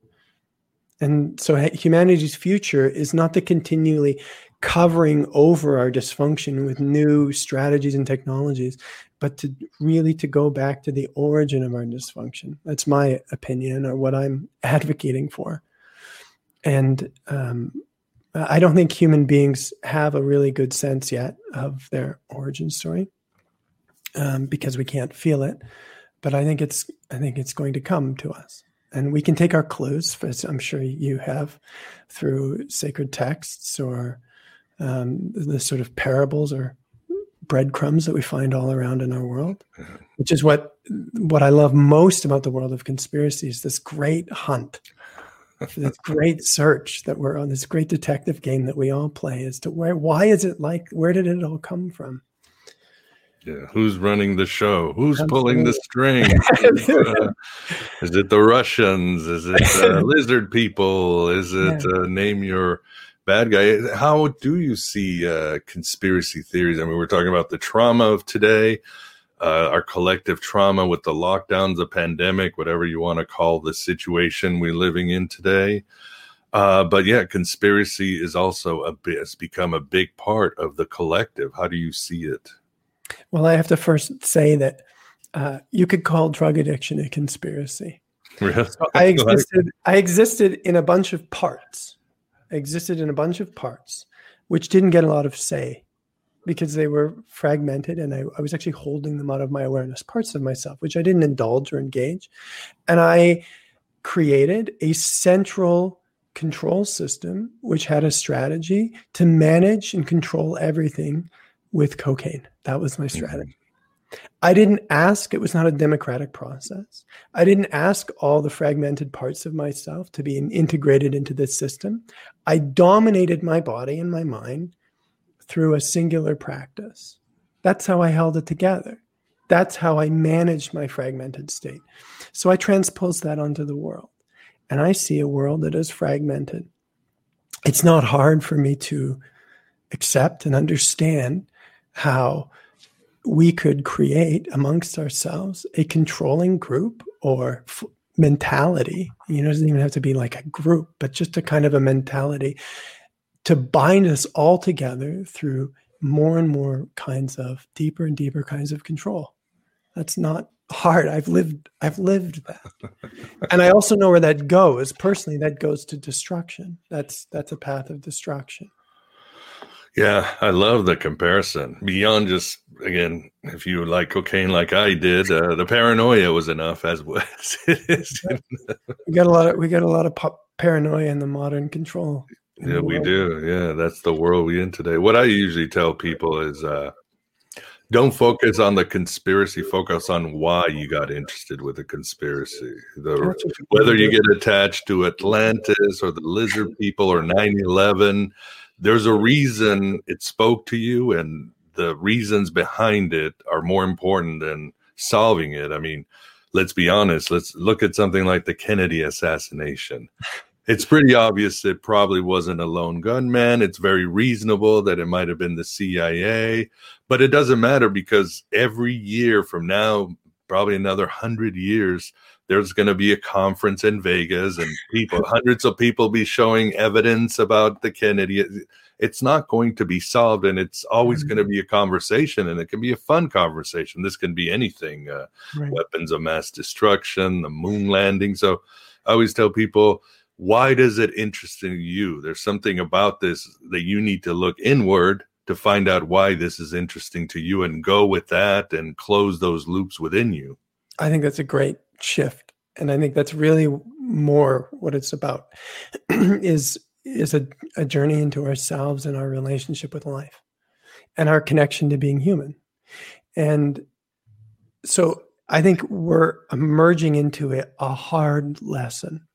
And so humanity's future is not to continually covering over our dysfunction with new strategies and technologies, but to really to go back to the origin of our dysfunction. That's my opinion or what I'm advocating for. And um, I don't think human beings have a really good sense yet of their origin story um, because we can't feel it. But I think it's I think it's going to come to us and we can take our clues, as I'm sure you have, through sacred texts or um, the sort of parables or breadcrumbs that we find all around in our world, which is what what I love most about the world of conspiracies. This great hunt, this (laughs) great search that we're on, this great detective game that we all play, as to where why is it like? Where did it all come from? Yeah, who's running the show? Who's pulling the strings? (laughs) uh, is it the Russians? Is it uh, (laughs) lizard people? Is it yeah. uh, name your bad guy? How do you see uh, conspiracy theories? I mean, we're talking about the trauma of today, uh, our collective trauma with the lockdowns, the pandemic, whatever you want to call the situation we're living in today. Uh, but yeah, conspiracy is also a bit, it's become a big part of the collective. How do you see it? Well, I have to first say that uh, you could call drug addiction a conspiracy. Really? So I existed. I existed in a bunch of parts. I existed in a bunch of parts, which didn't get a lot of say because they were fragmented, and I, I was actually holding them out of my awareness, parts of myself, which I didn't indulge or engage, and I created a central control system which had a strategy to manage and control everything with cocaine. That was my mm-hmm. strategy. I didn't ask, it was not a democratic process. I didn't ask all the fragmented parts of myself to be integrated into this system. I dominated my body and my mind through a singular practice. That's how I held it together. That's how I managed my fragmented state. So I transpose that onto the world. And I see a world that is fragmented. It's not hard for me to accept and understand how we could create amongst ourselves a controlling group or f- mentality. You know, it doesn't even have to be like a group, but just a kind of a mentality to bind us all together through more and more kinds of deeper and deeper kinds of control. That's not hard. I've lived I've lived that. (laughs) and I also know where that goes. Personally, that goes to destruction. That's that's a path of destruction. Yeah, I love the comparison. Beyond just again, if you like cocaine like I did, uh, the paranoia was enough as, (laughs) was. we got a lot of we got a lot of paranoia in the modern control. Yeah, we do. Yeah, that's the world we in today. What I usually tell people is uh, don't focus on the conspiracy focus on why you got interested with the conspiracy the, whether you get attached to atlantis or the lizard people or 9-11 there's a reason it spoke to you and the reasons behind it are more important than solving it. I mean let's be honest let's look at something like the kennedy assassination. It's pretty obvious it probably wasn't a lone gunman. It's very reasonable that it might have been the cia but it doesn't matter because every year from now probably another hundred years there's going to be a conference in Vegas and people, (laughs) hundreds of people be showing evidence about the Kennedy. It's not going to be solved, and it's always going to mm-hmm. be a conversation, and it can be a fun conversation. This can be anything uh, right. weapons of mass destruction, the moon landing. So I always tell people, why does it interest you? There's something about this that you need to look inward to find out why this is interesting to you and go with that and close those loops within you. I think that's a great shift and i think that's really more what it's about (clears throat) is is a, a journey into ourselves and our relationship with life and our connection to being human. And so i think we're emerging into a, a hard lesson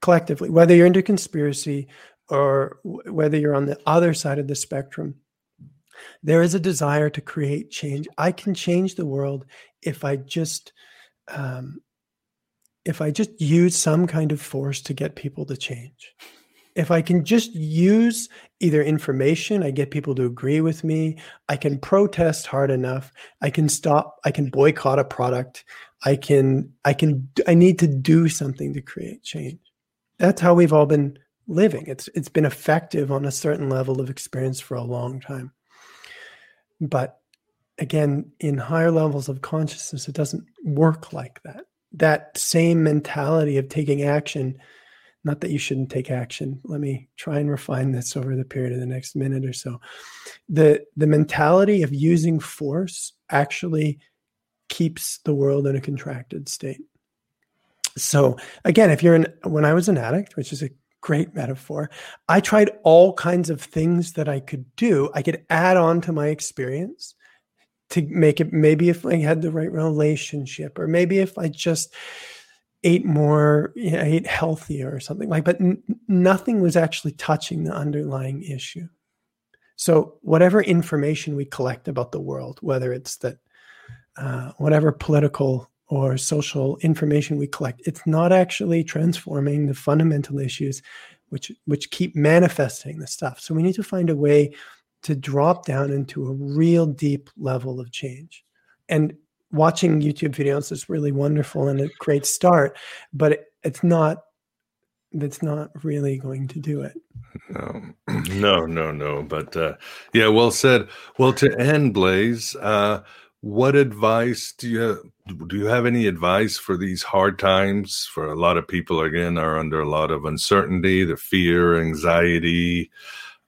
collectively whether you're into conspiracy or whether you're on the other side of the spectrum there is a desire to create change. I can change the world if i just um, if I just use some kind of force to get people to change, if I can just use either information, I get people to agree with me, I can protest hard enough, I can stop, I can boycott a product, I can, I can, I need to do something to create change. That's how we've all been living. It's it's been effective on a certain level of experience for a long time. But again, in higher levels of consciousness, it doesn't work like that. That same mentality of taking action, not that you shouldn't take action. Let me try and refine this over the period of the next minute or so. The the mentality of using force actually keeps the world in a contracted state. So again, if you're in when I was an addict, which is a great metaphor, I tried all kinds of things that I could do. I could add on to my experience to make it maybe if I had the right relationship, or maybe if I just ate more, you know, ate healthier or something like. But n- nothing was actually touching the underlying issue. So whatever information we collect about the world, whether it's that uh, whatever political or social information we collect, it's not actually transforming the fundamental issues which which keep manifesting the stuff. So we need to find a way to drop down into a real deep level of change. And watching YouTube videos is really wonderful and a great start, but it, it's not that's not really going to do it. No, (clears throat) no, no, no. But uh, yeah, well said. Well, to end, Blaze, uh, what advice do you have, do you have any advice for these hard times for a lot of people again are under a lot of uncertainty the fear anxiety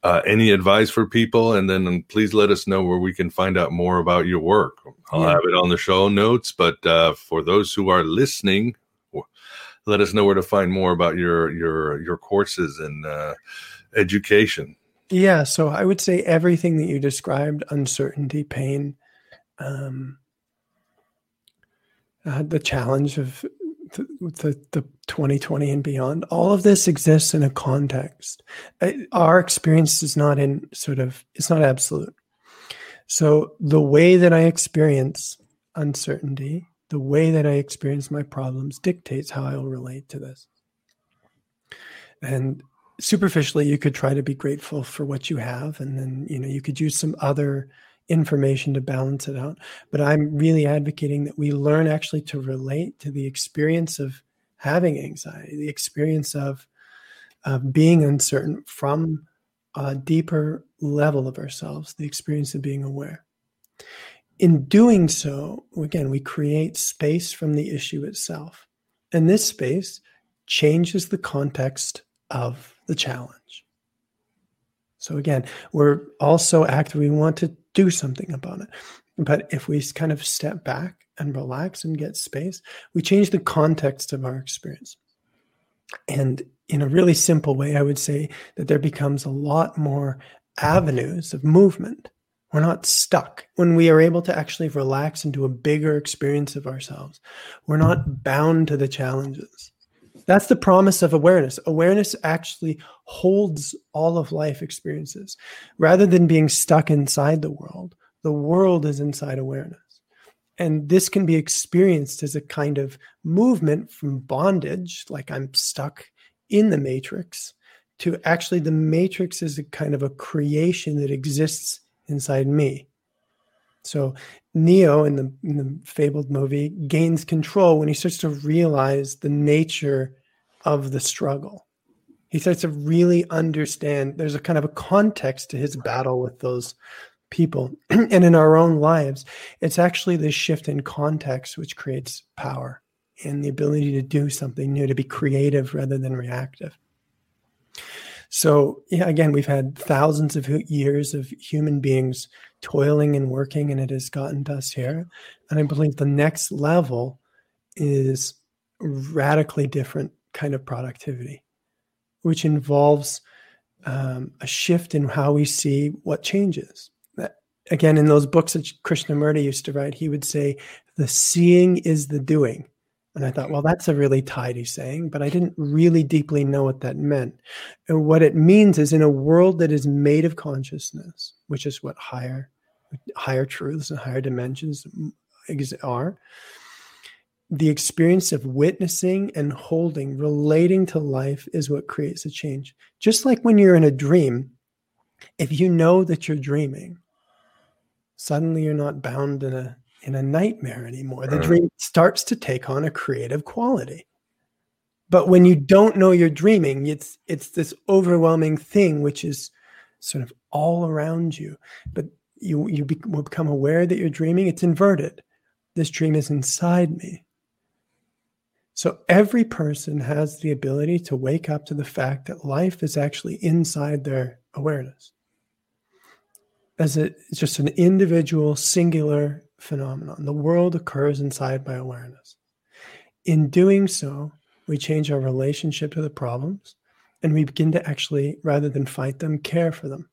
uh, any advice for people and then please let us know where we can find out more about your work i'll yeah. have it on the show notes but uh, for those who are listening let us know where to find more about your your your courses and uh, education yeah so i would say everything that you described uncertainty pain um, uh, the challenge of the, the, the 2020 and beyond. All of this exists in a context. Our experience is not in sort of, it's not absolute. So the way that I experience uncertainty, the way that I experience my problems dictates how I will relate to this. And superficially, you could try to be grateful for what you have, and then you know you could use some other information to balance it out. But I'm really advocating that we learn actually to relate to the experience of having anxiety, the experience of, of being uncertain from a deeper level of ourselves, the experience of being aware. In doing so, again, we create space from the issue itself. And this space changes the context of the challenge. So again, we're also active. We want to do something about it. But if we kind of step back and relax and get space, we change the context of our experience. And in a really simple way, I would say that there becomes a lot more avenues of movement. We're not stuck when we are able to actually relax into a bigger experience of ourselves. We're not bound to the challenges. That's the promise of awareness. Awareness actually holds all of life experiences. Rather than being stuck inside the world, the world is inside awareness. And this can be experienced as a kind of movement from bondage, like I'm stuck in the matrix, to actually the matrix is a kind of a creation that exists inside me. So Neo in the, in the fabled movie gains control when he starts to realize the nature of the struggle. He starts to really understand there's a kind of a context to his battle with those people. (clears throat) and in our own lives, it's actually this shift in context which creates power and the ability to do something new, to be creative rather than reactive. So, yeah, again, we've had thousands of years of human beings toiling and working, and it has gotten us here. And I believe the next level is radically different kind of productivity, which involves um, a shift in how we see what changes. Again, in those books that Krishnamurti used to write, he would say, the seeing is the doing. And I thought, well, that's a really tidy saying, but I didn't really deeply know what that meant. And what it means is in a world that is made of consciousness, which is what higher, higher truths and higher dimensions are, the experience of witnessing and holding, relating to life is what creates a change. Just like when you're in a dream, if you know that you're dreaming, suddenly you're not bound in a in a nightmare anymore. The mm. dream starts to take on a creative quality. But when you don't know you're dreaming, it's it's this overwhelming thing which is sort of all around you. But you you be, will become aware that you're dreaming. It's inverted. This dream is inside me. So every person has the ability to wake up to the fact that life is actually inside their awareness. As a, it's just an individual, singular phenomenon. The world occurs inside my awareness. In doing so, we change our relationship to the problems and we begin to actually, rather than fight them, care for them.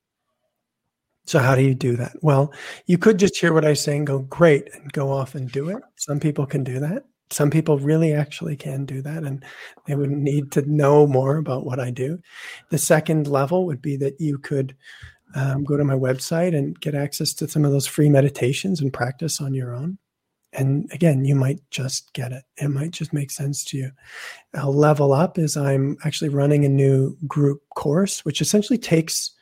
So, how do you do that? Well, you could just hear what I say and go, great, and go off and do it. Some people can do that. Some people really actually can do that, and they would need to know more about what I do. The second level would be that you could um, go to my website and get access to some of those free meditations and practice on your own. And again, you might just get it. It might just make sense to you. I'll level up is I'm actually running a new group course, which essentially takes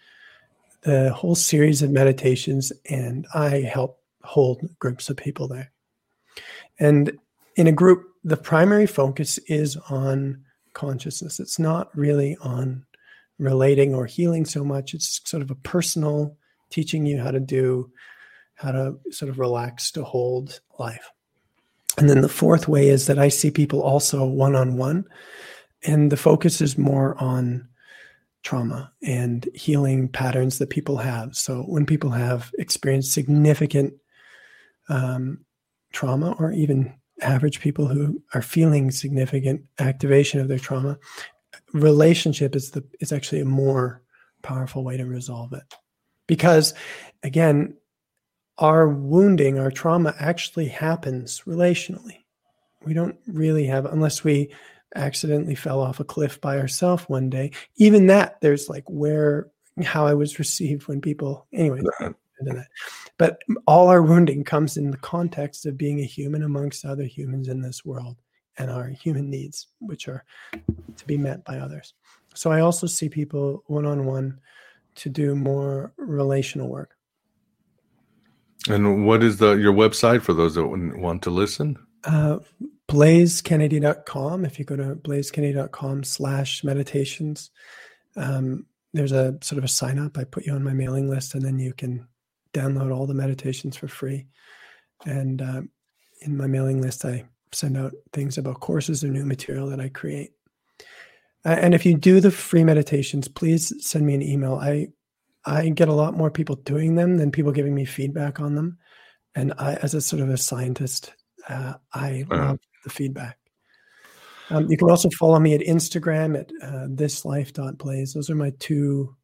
the whole series of meditations and I help hold groups of people there. And in a group, the primary focus is on consciousness. It's not really on relating or healing so much. It's sort of a personal teaching you how to do, how to sort of relax to hold life. And then the fourth way is that I see people also one on one, and the focus is more on trauma and healing patterns that people have. So when people have experienced significant um, trauma, or even average people who are feeling significant activation of their trauma, relationship is the is actually a more powerful way to resolve it. Because again our wounding our trauma actually happens relationally. We don't really have unless we accidentally fell off a cliff by ourselves one day even that there's like where how i was received when people anyway but all our wounding comes in the context of being a human amongst other humans in this world and our human needs, which are to be met by others. So I also see people one on one to do more relational work. And what is the your website for those that want to listen? Uh, blazekennedy.com. If you go to blazekennedy.com slash meditations, um, there's a sort of a sign up. I put you on my mailing list and then you can download all the meditations for free. And uh, in my mailing list, I send out things about courses or new material that I create. And if you do the free meditations, please send me an email. I I get a lot more people doing them than people giving me feedback on them. And I, as a sort of a scientist, uh, I uh-huh. love the feedback. Um, you can also follow me at Instagram at uh, thislife.blaze. Those are my two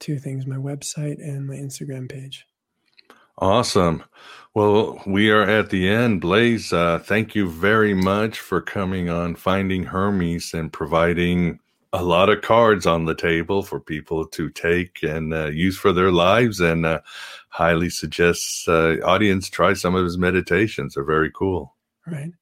two things: my website and my Instagram page. Awesome. Well, we are at the end. Blaze, uh, thank you very much for coming on Finding Hermes and providing a lot of cards on the table for people to take and uh, use for their lives. And uh, highly suggests uh, audience try some of his meditations. They're very cool. Right.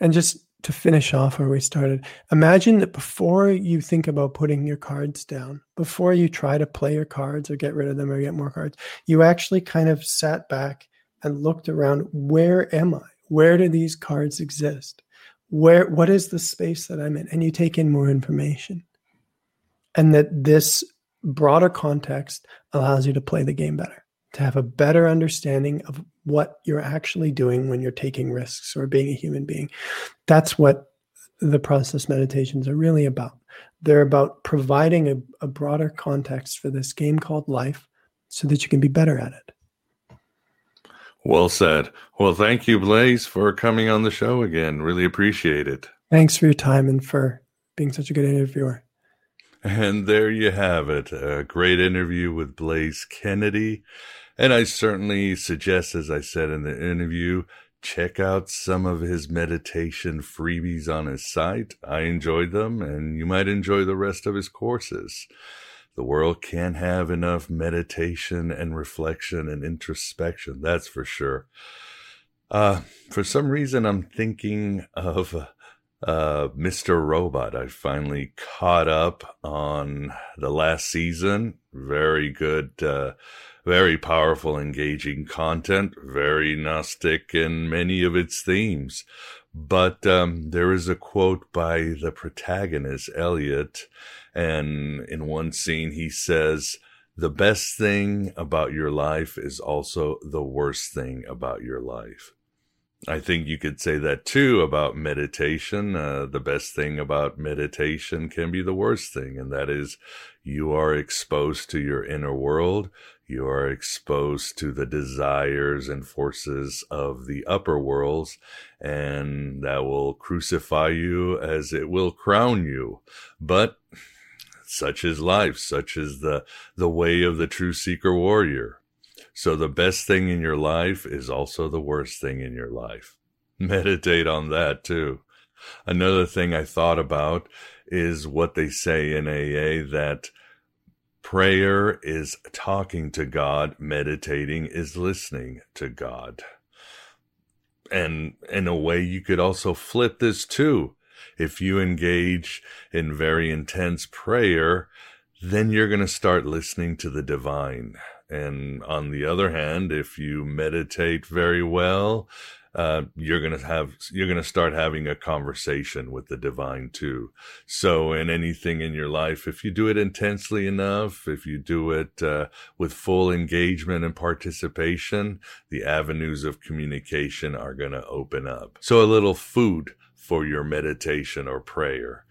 And just to finish off where we started, imagine that before you think about putting your cards down, before you try to play your cards or get rid of them or get more cards, you actually kind of sat back and looked around where am I? Where do these cards exist? Where what is the space that I'm in? And you take in more information. And that this broader context allows you to play the game better, to have a better understanding of what you're actually doing when you're taking risks or being a human being. That's what the process meditations are really about. They're about providing a, a broader context for this game called life so that you can be better at it. Well said. Well, thank you, Blaze, for coming on the show again. Really appreciate it. Thanks for your time and for being such a good interviewer. And there you have it. A great interview with Blaze Kennedy. And I certainly suggest, as I said in the interview, check out some of his meditation freebies on his site. I enjoyed them, and you might enjoy the rest of his courses. The world can't have enough meditation and reflection and introspection, that's for sure. Uh, for some reason, I'm thinking of uh, Mr. Robot. I finally caught up on the last season. Very good, uh, very powerful, engaging content, very Gnostic in many of its themes. But um, there is a quote by the protagonist, Elliot, and in one scene, he says, The best thing about your life is also the worst thing about your life. I think you could say that too about meditation. Uh, the best thing about meditation can be the worst thing, and that is you are exposed to your inner world. You are exposed to the desires and forces of the upper worlds, and that will crucify you as it will crown you. But such is life, such is the, the way of the true seeker warrior. So the best thing in your life is also the worst thing in your life. (laughs) Meditate on that too. Another thing I thought about is what they say in AA that prayer is talking to God, meditating is listening to God. And in a way, you could also flip this too. If you engage in very intense prayer, then you're going to start listening to the divine. And on the other hand, if you meditate very well, uh, you're gonna have you're gonna start having a conversation with the divine too. So, in anything in your life, if you do it intensely enough, if you do it uh, with full engagement and participation, the avenues of communication are gonna open up. So, a little food for your meditation or prayer.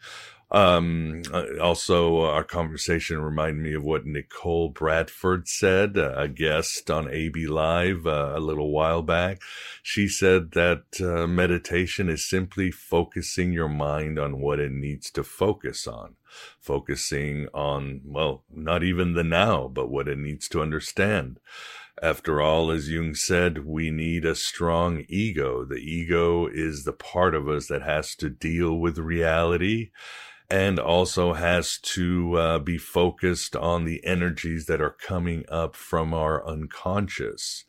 Um, uh, also, uh, our conversation reminded me of what Nicole Bradford said, uh, a guest on AB Live uh, a little while back. She said that uh, meditation is simply focusing your mind on what it needs to focus on, focusing on, well, not even the now, but what it needs to understand. After all, as Jung said, we need a strong ego. The ego is the part of us that has to deal with reality and also has to uh, be focused on the energies that are coming up from our unconscious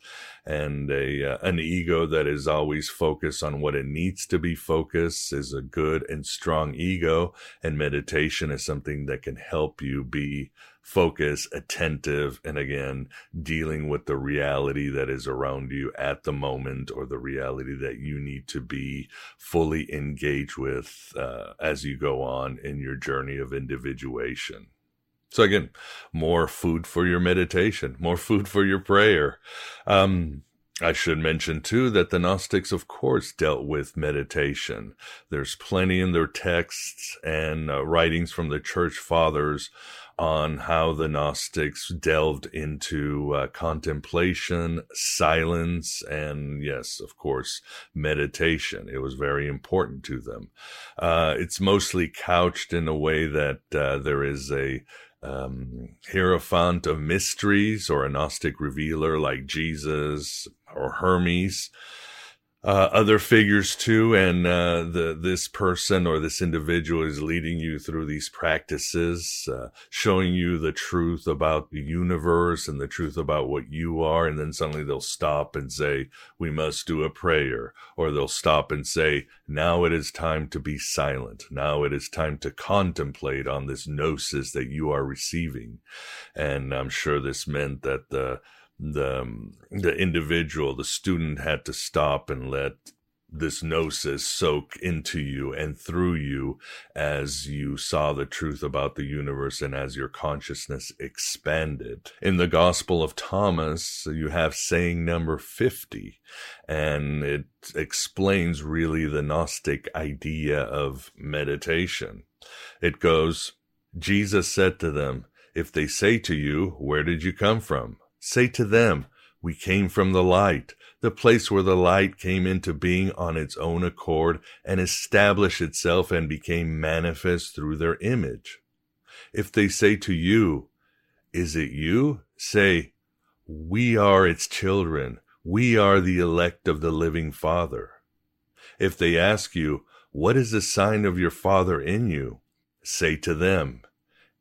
and a uh, an ego that is always focused on what it needs to be focused is a good and strong ego and meditation is something that can help you be focused attentive, and again, dealing with the reality that is around you at the moment or the reality that you need to be fully engaged with uh, as you go on in your journey of individuation. So again, more food for your meditation, more food for your prayer. Um, I should mention too that the Gnostics, of course, dealt with meditation. There's plenty in their texts and uh, writings from the church fathers on how the Gnostics delved into uh, contemplation, silence, and yes, of course, meditation. It was very important to them. Uh, it's mostly couched in a way that uh, there is a um, hierophant of mysteries or a Gnostic revealer like Jesus or Hermes uh, other figures too, and uh, the this person or this individual is leading you through these practices, uh, showing you the truth about the universe and the truth about what you are, and then suddenly they'll stop and say, "We must do a prayer," or they'll stop and say, "Now it is time to be silent. Now it is time to contemplate on this gnosis that you are receiving," and I'm sure this meant that the the um, the individual, the student had to stop and let this gnosis soak into you and through you as you saw the truth about the universe and as your consciousness expanded. In the Gospel of Thomas, you have saying number 50, and it explains really the Gnostic idea of meditation. It goes, Jesus said to them, If they say to you, Where did you come from? Say to them, We came from the light, the place where the light came into being on its own accord and established itself and became manifest through their image. If they say to you, Is it you? Say, We are its children. We are the elect of the living Father. If they ask you, What is the sign of your Father in you? Say to them,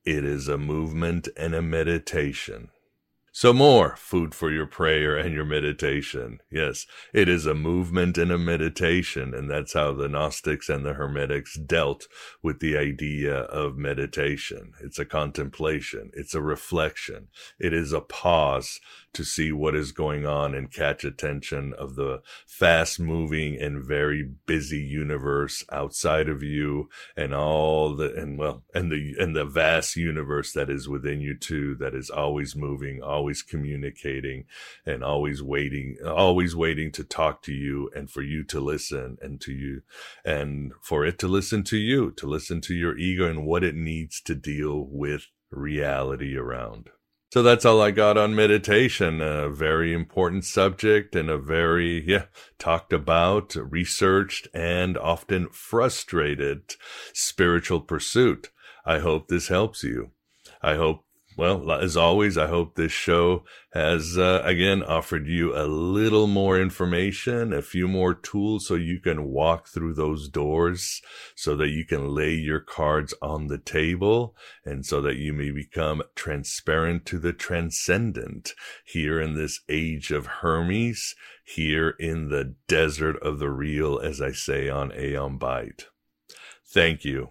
It is a movement and a meditation. So more food for your prayer and your meditation. Yes, it is a movement and a meditation. And that's how the Gnostics and the Hermetics dealt with the idea of meditation. It's a contemplation. It's a reflection. It is a pause to see what is going on and catch attention of the fast moving and very busy universe outside of you and all the and well and the and the vast universe that is within you too that is always moving always communicating and always waiting always waiting to talk to you and for you to listen and to you and for it to listen to you to listen to your ego and what it needs to deal with reality around so that's all I got on meditation. A very important subject and a very, yeah, talked about, researched, and often frustrated spiritual pursuit. I hope this helps you. I hope well, as always, I hope this show has, uh, again, offered you a little more information, a few more tools so you can walk through those doors so that you can lay your cards on the table and so that you may become transparent to the transcendent here in this age of Hermes, here in the desert of the real, as I say on Aeon Byte. Thank you.